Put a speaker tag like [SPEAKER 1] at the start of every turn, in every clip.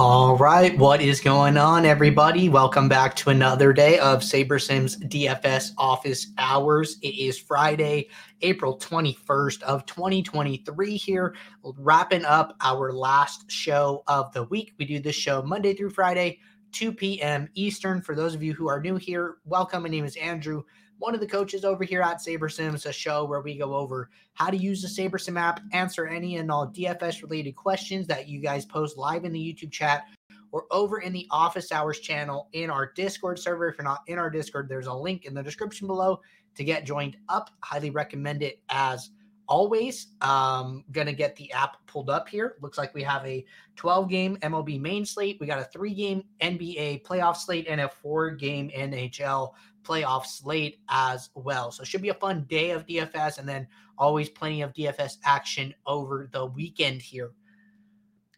[SPEAKER 1] All right, what is going on, everybody? Welcome back to another day of SaberSims DFS office hours. It is Friday, April 21st of 2023 here, wrapping up our last show of the week. We do this show Monday through Friday, 2 p.m. Eastern. For those of you who are new here, welcome. My name is Andrew one of the coaches over here at SaberSim. SaberSims, a show where we go over how to use the SaberSim app, answer any and all DFS related questions that you guys post live in the YouTube chat or over in the office hours channel in our Discord server. If you're not in our Discord, there's a link in the description below to get joined up. Highly recommend it as always. Um, gonna get the app pulled up here. Looks like we have a 12 game MLB main slate. We got a three game NBA playoff slate and a four game NHL playoff slate as well. So it should be a fun day of DFS and then always plenty of DFS action over the weekend here.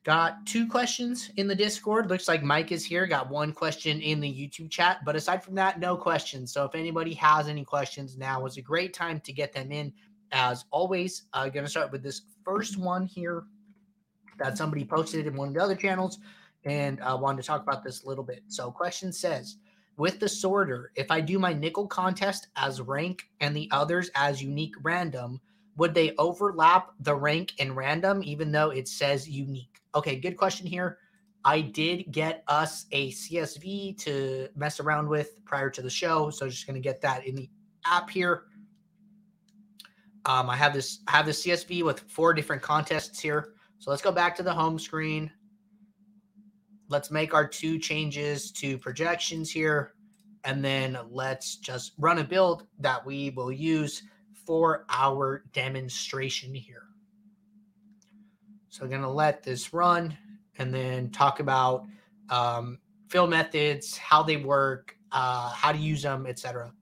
[SPEAKER 1] Got two questions in the Discord. Looks like Mike is here. Got one question in the YouTube chat. But aside from that, no questions. So if anybody has any questions, now is a great time to get them in. As always, I'm uh, going to start with this first one here that somebody posted in one of the other channels. And I uh, wanted to talk about this a little bit. So, question says, with the sorter, if I do my nickel contest as rank and the others as unique random, would they overlap the rank and random even though it says unique? Okay, good question here. I did get us a CSV to mess around with prior to the show, so just going to get that in the app here. Um, I have this I have the CSV with four different contests here. So let's go back to the home screen let's make our two changes to projections here. And then let's just run a build that we will use for our demonstration here. So I'm going to let this run and then talk about um, fill methods, how they work, uh, how to use them, etc.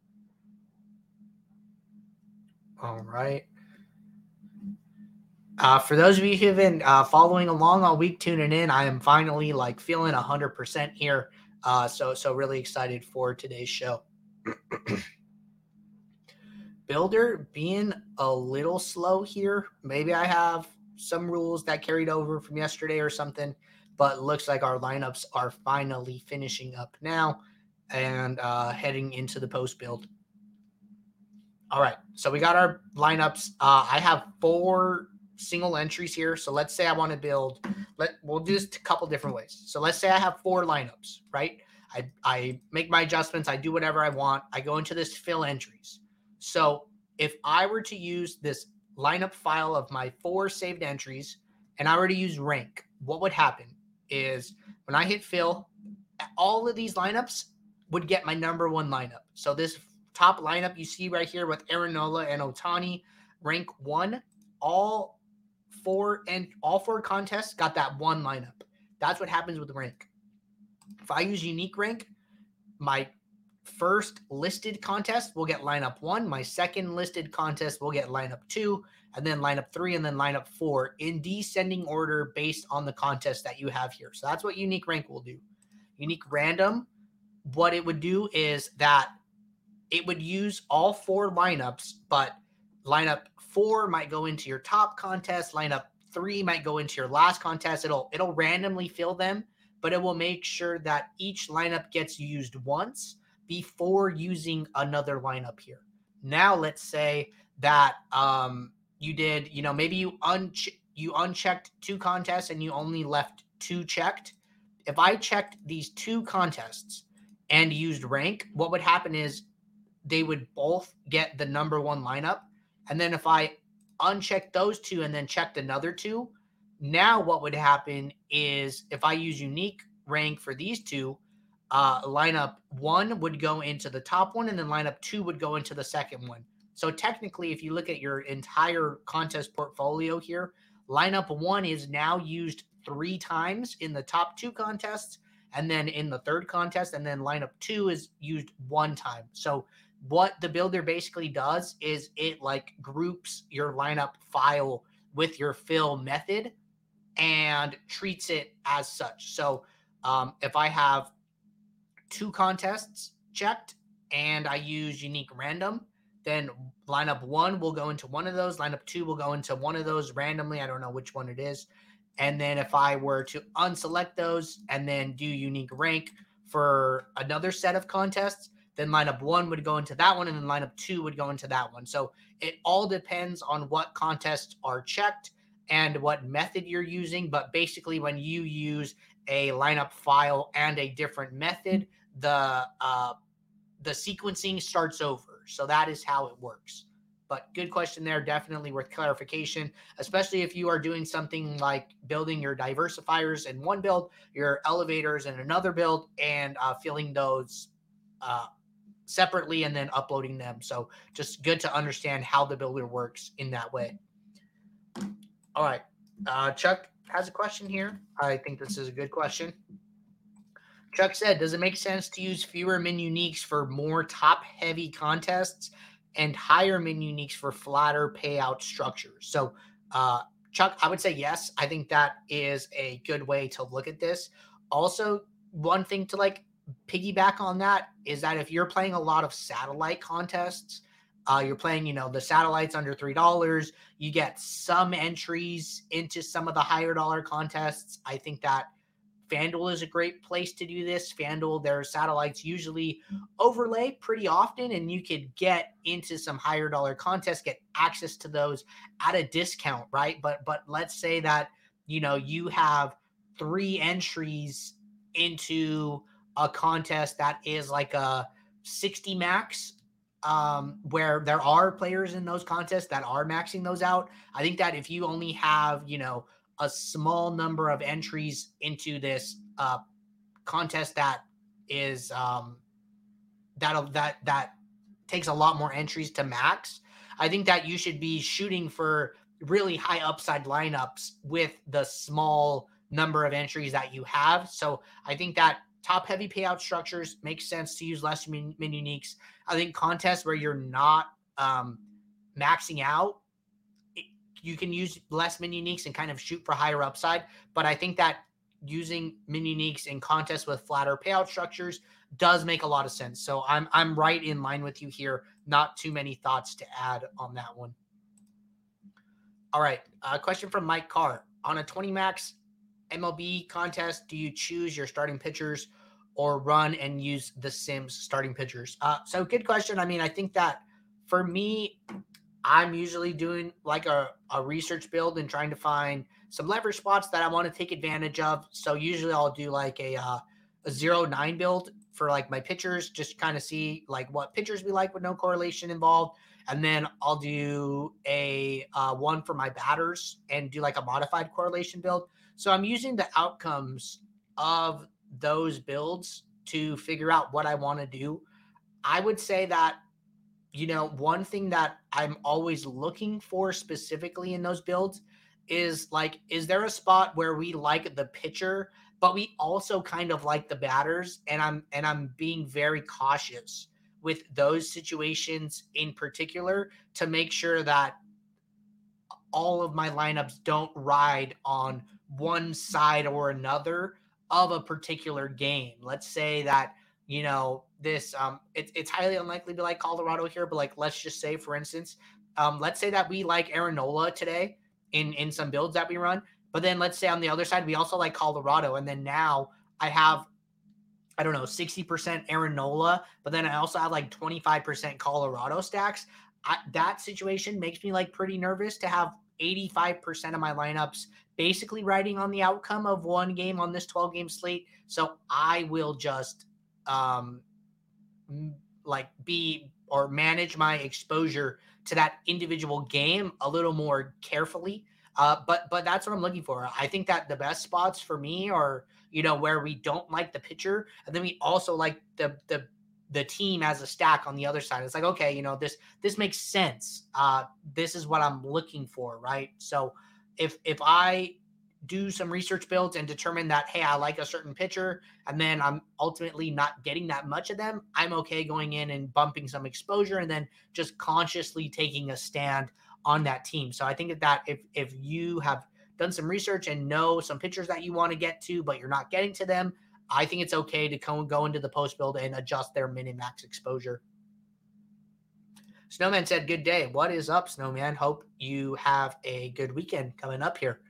[SPEAKER 1] All right. Uh, for those of you who've been uh, following along all week, tuning in, I am finally like feeling hundred percent here. Uh, so so really excited for today's show. Builder being a little slow here. Maybe I have some rules that carried over from yesterday or something, but looks like our lineups are finally finishing up now and uh, heading into the post build. All right, so we got our lineups. Uh, I have four single entries here. So let's say I want to build, let we'll do this a couple different ways. So let's say I have four lineups, right? I, I make my adjustments, I do whatever I want, I go into this fill entries. So if I were to use this lineup file of my four saved entries and I were to use rank, what would happen is when I hit fill, all of these lineups would get my number one lineup. So this top lineup you see right here with Aaron Nola and Ohtani, rank one, all four and all four contests got that one lineup. That's what happens with rank. If I use unique rank, my first listed contest will get lineup one. My second listed contest will get lineup two, and then lineup three, and then lineup four in descending order based on the contest that you have here. So that's what unique rank will do. Unique random, what it would do is that it would use all four lineups, but lineup four might go into your top contest, lineup three might go into your last contest. It'll it'll randomly fill them, but it will make sure that each lineup gets used once before using another lineup here. Now let's say that um you did, you know, maybe you un you unchecked two contests and you only left two checked. If I checked these two contests and used rank, what would happen is they would both get the number one lineup and then if I uncheck those two and then checked another two, now what would happen is if I use unique rank for these two, uh, lineup one would go into the top one, and then lineup two would go into the second one. So technically, if you look at your entire contest portfolio here, lineup one is now used three times in the top two contests, and then in the third contest, and then lineup two is used one time. So what the builder basically does is it like groups your lineup file with your fill method and treats it as such. So um, if I have two contests checked and I use unique random, then lineup one will go into one of those. Lineup two will go into one of those randomly. I don't know which one it is. And then if I were to unselect those and then do unique rank for another set of contests, then lineup one would go into that one, and then lineup two would go into that one. So it all depends on what contests are checked and what method you're using. But basically, when you use a lineup file and a different method, the uh, the sequencing starts over. So that is how it works. But good question there, definitely worth clarification, especially if you are doing something like building your diversifiers in one build, your elevators in another build, and uh, filling those uh, separately and then uploading them. So just good to understand how the builder works in that way. All right. Uh, Chuck has a question here. I think this is a good question. Chuck said, Does it make sense to use fewer min uniques for more top heavy contests and higher min uniques for flatter payout structures? So, uh, Chuck, I would say yes. I think that is a good way to look at this. Also, one thing to like piggyback on that is that if you're playing a lot of satellite contests, uh, you're playing, you know, the satellites under three dollars. You get some entries into some of the higher dollar contests. I think that FanDuel is a great place to do this. FanDuel, their satellites usually overlay pretty often, and you could get into some higher dollar contests, get access to those at a discount, right? But but let's say that you know you have three entries into a contest that is like a 60 max um, where there are players in those contests that are maxing those out. I think that if you only have, you know, a small number of entries into this uh, contest that is um, that that that takes a lot more entries to max. I think that you should be shooting for really high upside lineups with the small number of entries that you have. So I think that top heavy payout structures makes sense to use less min, min uniques. I think contests where you're not um, maxing out, it, you can use less min uniques and kind of shoot for higher upside. But I think that using min uniques in contests with flatter payout structures does make a lot of sense. So I'm I'm right in line with you here. Not too many thoughts to add on that one. All right, a question from Mike Carr on a 20 max MLB contest, do you choose your starting pitchers or run and use the Sims starting pitchers? Uh, so, good question. I mean, I think that for me, I'm usually doing like a, a research build and trying to find some leverage spots that I want to take advantage of. So, usually I'll do like a, uh, a zero nine build for like my pitchers, just kind of see like what pitchers we like with no correlation involved. And then I'll do a uh, one for my batters and do like a modified correlation build. So I'm using the outcomes of those builds to figure out what I want to do. I would say that, you know, one thing that I'm always looking for specifically in those builds is like, is there a spot where we like the pitcher, but we also kind of like the batters? And I'm and I'm being very cautious with those situations in particular to make sure that all of my lineups don't ride on one side or another of a particular game. Let's say that you know this um it, it's highly unlikely to like Colorado here, but like let's just say for instance, um let's say that we like Aaron Nola today in in some builds that we run, but then let's say on the other side we also like Colorado, and then now I have I don't know 60% Aaron Nola, but then I also have like 25% Colorado stacks. I, that situation makes me like pretty nervous to have 85% of my lineups basically riding on the outcome of one game on this 12 game slate. So I will just um like be or manage my exposure to that individual game a little more carefully. Uh, but but that's what I'm looking for. I think that the best spots for me are you know where we don't like the pitcher, and then we also like the the the team as a stack on the other side. It's like okay, you know this this makes sense. Uh, this is what I'm looking for, right? So if if I do some research builds and determine that hey i like a certain pitcher and then i'm ultimately not getting that much of them i'm okay going in and bumping some exposure and then just consciously taking a stand on that team so i think that if if you have done some research and know some pitchers that you want to get to but you're not getting to them i think it's okay to go, go into the post build and adjust their min and max exposure snowman said good day what is up snowman hope you have a good weekend coming up here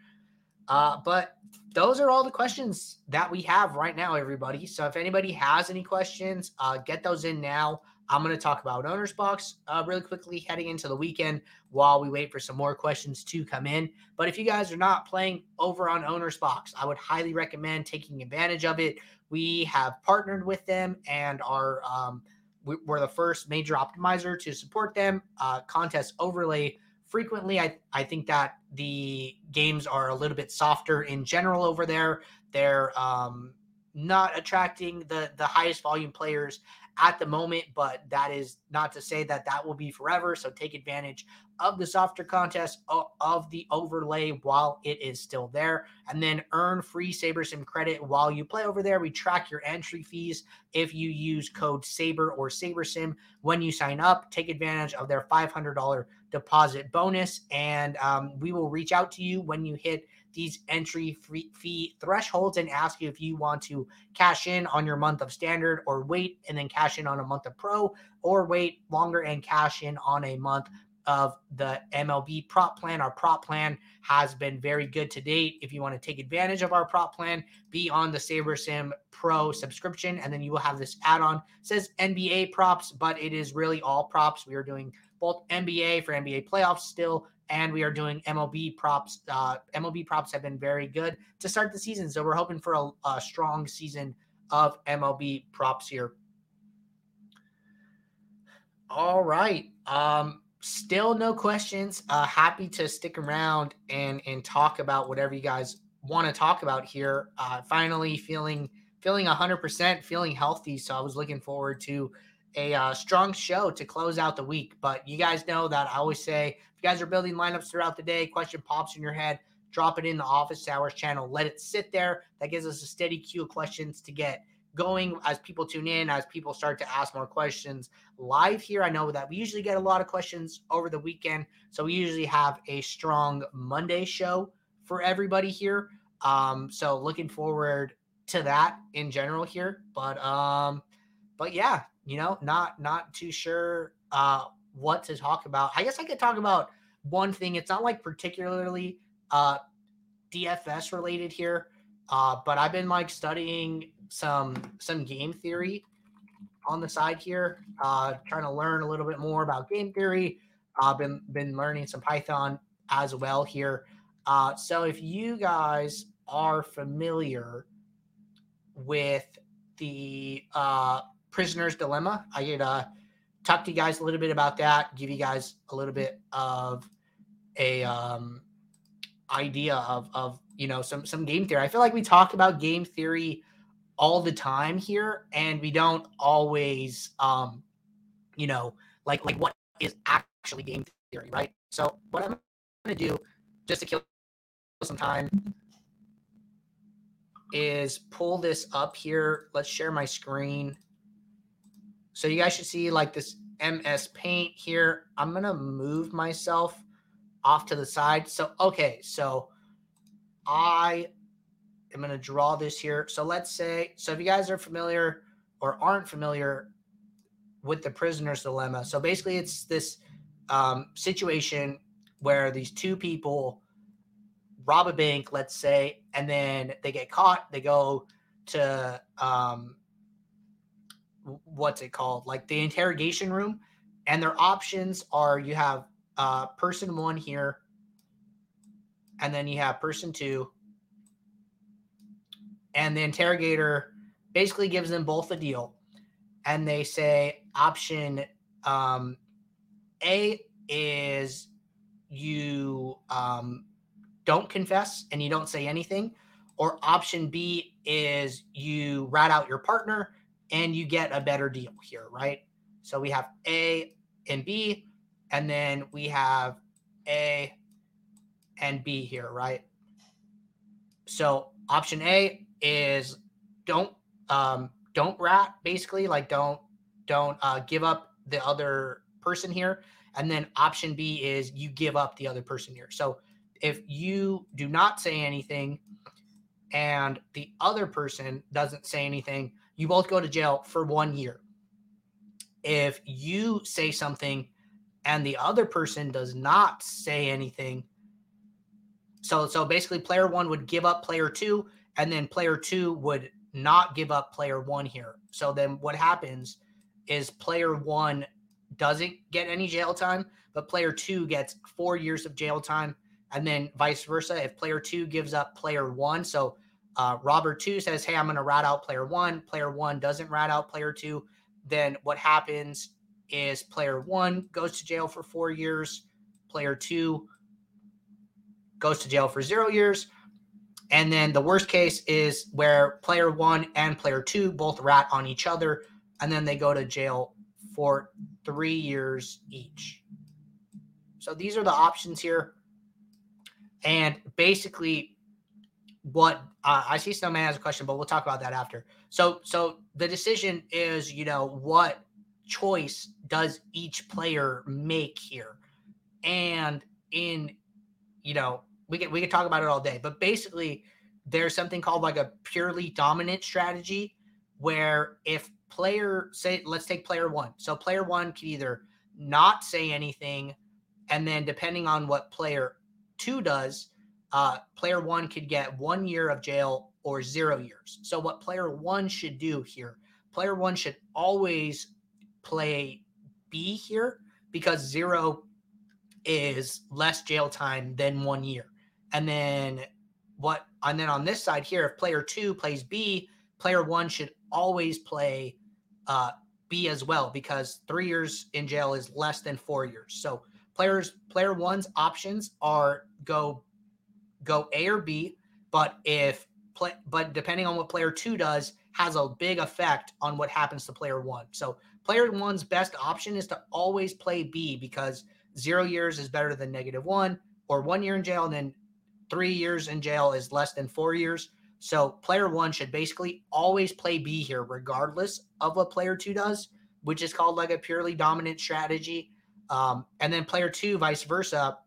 [SPEAKER 1] Uh, but those are all the questions that we have right now, everybody. So if anybody has any questions, uh, get those in now. I'm going to talk about OwnersBox uh, really quickly heading into the weekend while we wait for some more questions to come in. But if you guys are not playing over on OwnersBox, I would highly recommend taking advantage of it. We have partnered with them and are um, we're the first major optimizer to support them. Uh, contest overlay frequently. I I think that the games are a little bit softer in general over there. They're um, not attracting the the highest volume players at the moment, but that is not to say that that will be forever. So take advantage of the softer contest of the overlay while it is still there, and then earn free SaberSim credit while you play over there. We track your entry fees if you use code SABER or SaberSim when you sign up. Take advantage of their $500 deposit bonus, and um, we will reach out to you when you hit these entry fee thresholds and ask you if you want to cash in on your month of standard or wait and then cash in on a month of pro or wait longer and cash in on a month of the MLB prop plan. Our prop plan has been very good to date. If you want to take advantage of our prop plan, be on the SaberSim Pro subscription, and then you will have this add-on. Says NBA props, but it is really all props. We are doing both NBA for NBA playoffs still, and we are doing MLB props. Uh, MLB props have been very good to start the season, so we're hoping for a, a strong season of MLB props here. All right. Um, still no questions. Uh, happy to stick around and and talk about whatever you guys want to talk about here. Uh, finally feeling feeling 100%, feeling healthy. So I was looking forward to a uh, strong show to close out the week. But you guys know that I always say if you guys are building lineups throughout the day, question pops in your head, drop it in the Office Hours channel, let it sit there. That gives us a steady queue of questions to get going as people tune in, as people start to ask more questions live here. I know that we usually get a lot of questions over the weekend. So we usually have a strong Monday show for everybody here. Um, so looking forward to that in general here. But um, but yeah, you know, not not too sure uh what to talk about. I guess I could talk about one thing. It's not like particularly uh DFS related here. Uh, but I've been like studying some some game theory on the side here, uh, trying to learn a little bit more about game theory. I've uh, been been learning some Python as well here. Uh, so if you guys are familiar with the uh, prisoner's dilemma, I could uh, talk to you guys a little bit about that, give you guys a little bit of a um, idea of of you know some some game theory. I feel like we talk about game theory all the time here, and we don't always, um, you know, like like what is actually game theory, right? So what I'm to do, just to kill some time, is pull this up here. Let's share my screen. So you guys should see like this MS Paint here. I'm gonna move myself off to the side. So okay, so I I'm going to draw this here. So let's say, so if you guys are familiar or aren't familiar with the prisoner's dilemma, so basically it's this um, situation where these two people rob a bank, let's say, and then they get caught. They go to um, what's it called? Like the interrogation room, and their options are you have uh, person one here, and then you have person two, and the interrogator basically gives them both a deal and they say option um, a is you um, don't confess and you don't say anything or option b is you rat out your partner and you get a better deal here right? So we have a and b and then we have a and b here right? So option a is don't um, don't rat basically like don't don't uh, give up the other person here. And then option b is you give up the other person here. So if you do not say anything and the other person doesn't say anything you both go to jail for one year if you say something and the other person does not say anything so so basically player one would give up player two, and then player two would not give up player one here. So then what happens is player one doesn't get any jail time, but player two gets four years of jail time, and then vice versa. If player two gives up player one, so uh, Robert two says, "Hey, I'm going to rat out player one." Player one doesn't rat out player two. Then what happens is player one goes to jail for four years. Player two goes to jail for zero years. And then the worst case is where player one and player two both rat on each other, and then they go to jail for three years each. So these are the options here. And basically, what uh, I see Snowman has a question, but we'll talk about that after. So, so the decision is, you know, what choice does each player make here? And in, you know, we can we can talk about it all day, but basically, there's something called like a purely dominant strategy, where if player say let's take player one, so player one can either not say anything, and then depending on what player two does, uh, player one could get one year of jail or zero years. So what player one should do here, player one should always play B here because zero is less jail time than one year. And then what and then on this side here, if player two plays B, player one should always play uh, B as well because three years in jail is less than four years. So players player one's options are go go A or B, but if play but depending on what player two does has a big effect on what happens to player one. So player one's best option is to always play B because zero years is better than negative one, or one year in jail and then three years in jail is less than four years. So player one should basically always play B here, regardless of what player two does, which is called like a purely dominant strategy. Um, and then player two, vice versa,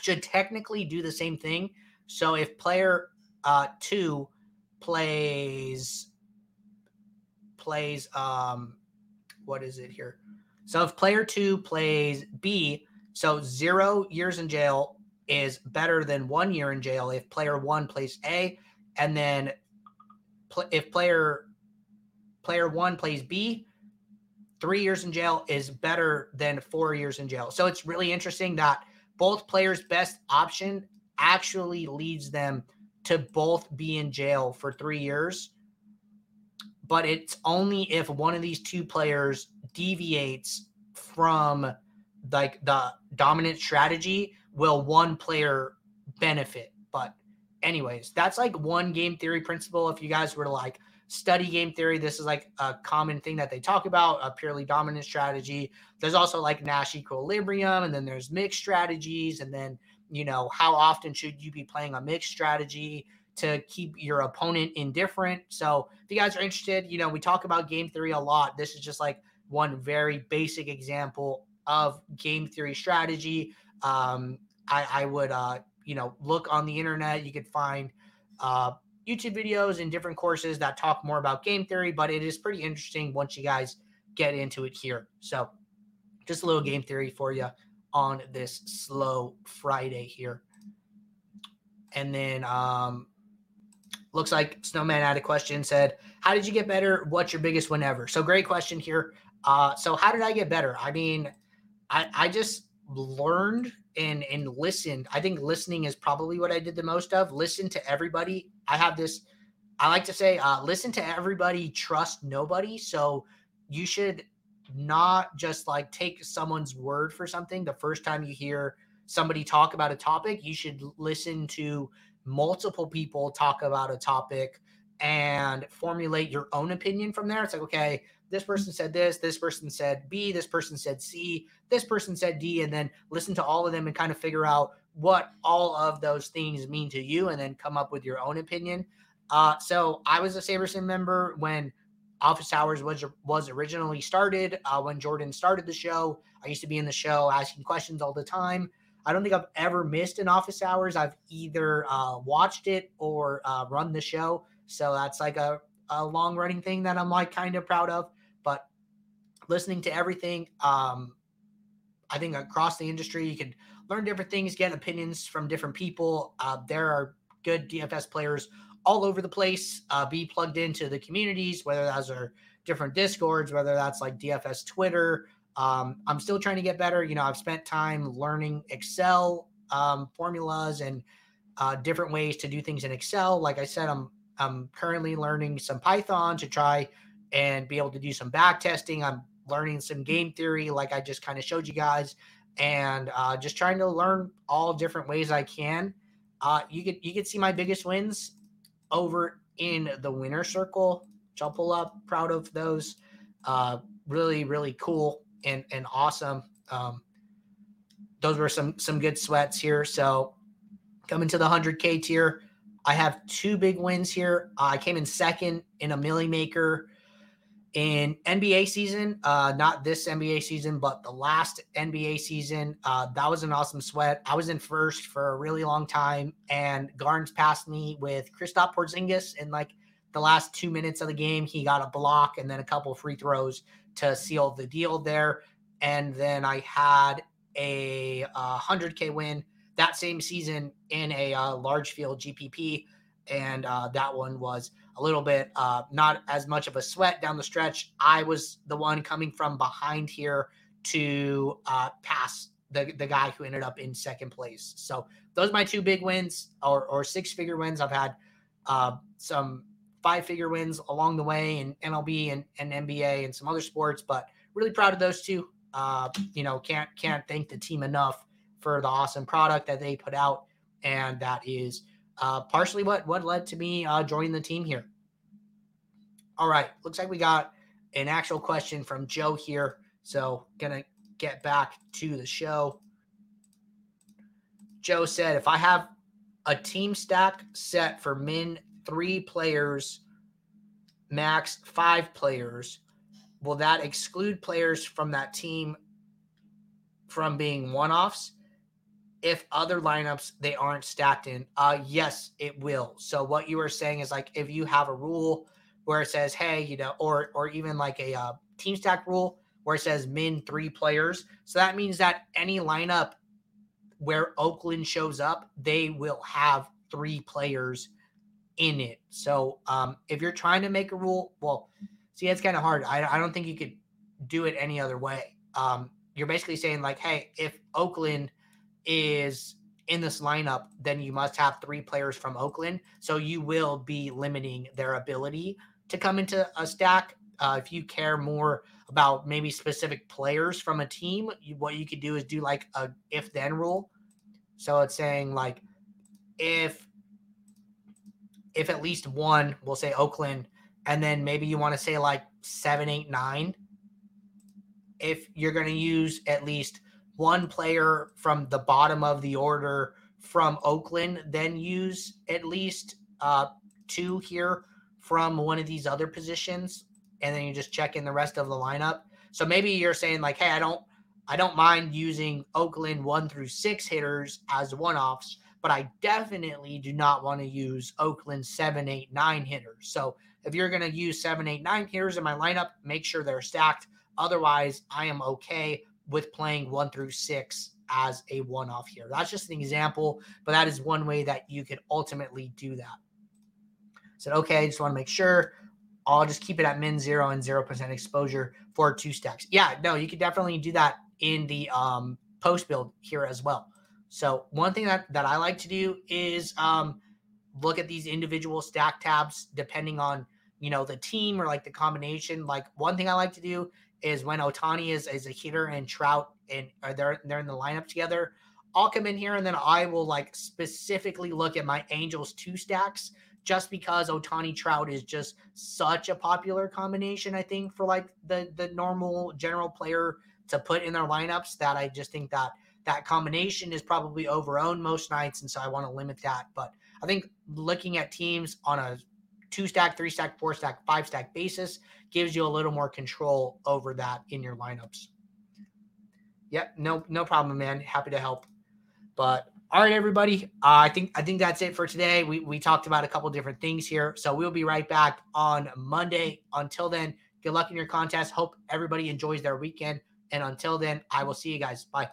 [SPEAKER 1] should technically do the same thing. So if player uh, two plays plays um, what is it here? So if player two plays B, so zero years in jail is better than one year in jail if player one plays A, and then pl- if player player one plays B, three years in jail is better than four years in jail. So it's really interesting that both players' best option actually leads them to both be in jail for three years. But it's only if one of these two players deviates from like the dominant strategy will one player benefit. But, anyways, that's like one game theory principle. If you guys were to like study game theory, this is like a common thing that they talk about a purely dominant strategy. There's also like Nash equilibrium, and then there's mixed strategies, and then you know how often should you be playing a mixed strategy to keep your opponent indifferent. So if you guys are interested, you know, we talk about game theory a lot. This is just like one very basic example of game theory strategy. Um, I, I would, uh, you know, look on the internet. You could find uh, YouTube videos and different courses that talk more about game theory, but it is pretty interesting once you guys get into it here. So, just a little game theory for you on this slow Friday here. And then, um, looks like Snowman had a question said, How did you get better? What's your biggest win ever? So, great question here. Uh, so, how did I get better? I mean, I, I just learned and and listened. I think listening is probably what I did the most of. Listen to everybody. I have this. I like to say, uh, listen to everybody, trust nobody. So you should not just like take someone's word for something. The first time you hear somebody talk about a topic, you should listen to multiple people talk about a topic and formulate your own opinion from there. It's like, okay, this person said this, this person said B, this person said C, this person said D, and then listen to all of them and kind of figure out what all of those things mean to you and then come up with your own opinion. Uh, so I was a SaberSim member when Office Hours was was originally started. Uh, when Jordan started the show, I used to be in the show asking questions all the time. I don't think I've ever missed an Office Hours. I've either uh, watched it or uh, run the show. So that's like a, a long running thing that I'm like kind of proud of But listening to everything. Um, I think across the industry, you could learn different things, get opinions from different people. Uh, there are good DFS players all over the place. Uh, be plugged into the communities, whether those are different discords, whether that's like DFS Twitter. Um, I'm still trying to get better. You know, I've spent time learning Excel um, formulas and uh, different ways to do things in Excel. Like I said, I'm I'm currently learning some Python to try and be able to do some back testing. I'm learning some game theory, like I just kind of showed you guys, and uh, just trying to learn all different ways I can. Uh, you could you could see my biggest wins over in the winner circle, which I'll pull up. Proud of those. Uh, really, really cool and and awesome. Um, those were some some good sweats here. So coming to the 100K tier, I have two big wins here. I came in second in a Milly Maker in NBA season, uh, not this NBA season, but the last NBA season. Uh, that was an awesome sweat. I was in first for a really long time, and Garns passed me with Kristaps Porzingis in like the last two minutes of the game. He got a block and then a couple free throws to seal the deal there. And then I had a uh, 100K win that same season in a uh, large field GPP. And uh, that one was a little bit uh, not as much of a sweat down the stretch. I was the one coming from behind here to uh, pass the, the guy who ended up in second place. So those are my two big wins or, or six figure wins. I've had uh, some five figure wins along the way in MLB and, and NBA and some other sports, but really proud of those two. Uh, you know, can't can't thank the team enough for the awesome product that they put out, and that is uh, partially what what led to me uh, joining the team here. All right, looks like we got an actual question from Joe here, so gonna get back to the show. Joe said, if I have a team stack set for min three players, max five players, will that exclude players from that team from being one offs? If other lineups they aren't stacked in, uh, yes, it will. So what you were saying is like if you have a rule where it says, hey, you know, or or even like a uh, team stack rule where it says min three players, so that means that any lineup where Oakland shows up, they will have three players in it. So um, if you're trying to make a rule, well, see, it's kind of hard. I, I don't think you could do it any other way. Um, you're basically saying like, hey, if Oakland is in this lineup, then you must have three players from Oakland. So you will be limiting their ability to come into a stack. Uh, if you care more about maybe specific players from a team, you, what you could do is do like a if then rule. So it's saying like if if at least one, we'll say Oakland, and then maybe you want to say like seven, eight, nine. If you're going to use at least one player from the bottom of the order from Oakland, then use at least uh, two here from one of these other positions, and then you just check in the rest of the lineup. So maybe you're saying like, hey, I don't, I don't mind using Oakland one through six hitters as one offs, but I definitely do not want to use Oakland seven, eight, nine hitters. So if you're going to use seven, eight, nine hitters in my lineup, make sure they're stacked. Otherwise, I am okay with playing one through six as a one off here. That's just an example, but that is one way that you could ultimately do that. Said, okay, I just want to make sure I'll just keep it at min zero and 0% exposure for two stacks. Yeah, no, you could definitely do that in the um, post build here as well. So one thing that, that I like to do is um, look at these individual stack tabs depending on, you know, the team or like the combination. Like one thing I like to do is when Ohtani is, is a hitter and Trout and are they're, they're in the lineup together, I'll come in here and then I will like specifically look at my Angels two stacks just because Ohtani Trout is just such a popular combination, I think, for like the the normal general player to put in their lineups that I just think that – that combination is probably overowned most nights, and so I want to limit that. But I think looking at teams on a two stack, three stack, four stack, five stack basis gives you a little more control over that in your lineups. Yep, no, no problem, man. Happy to help. But all right, everybody. Uh, I think I think that's it for today. We we talked about a couple different things here, so we'll be right back on Monday. Until then, good luck in your contest. Hope everybody enjoys their weekend. And until then, I will see you guys. Bye.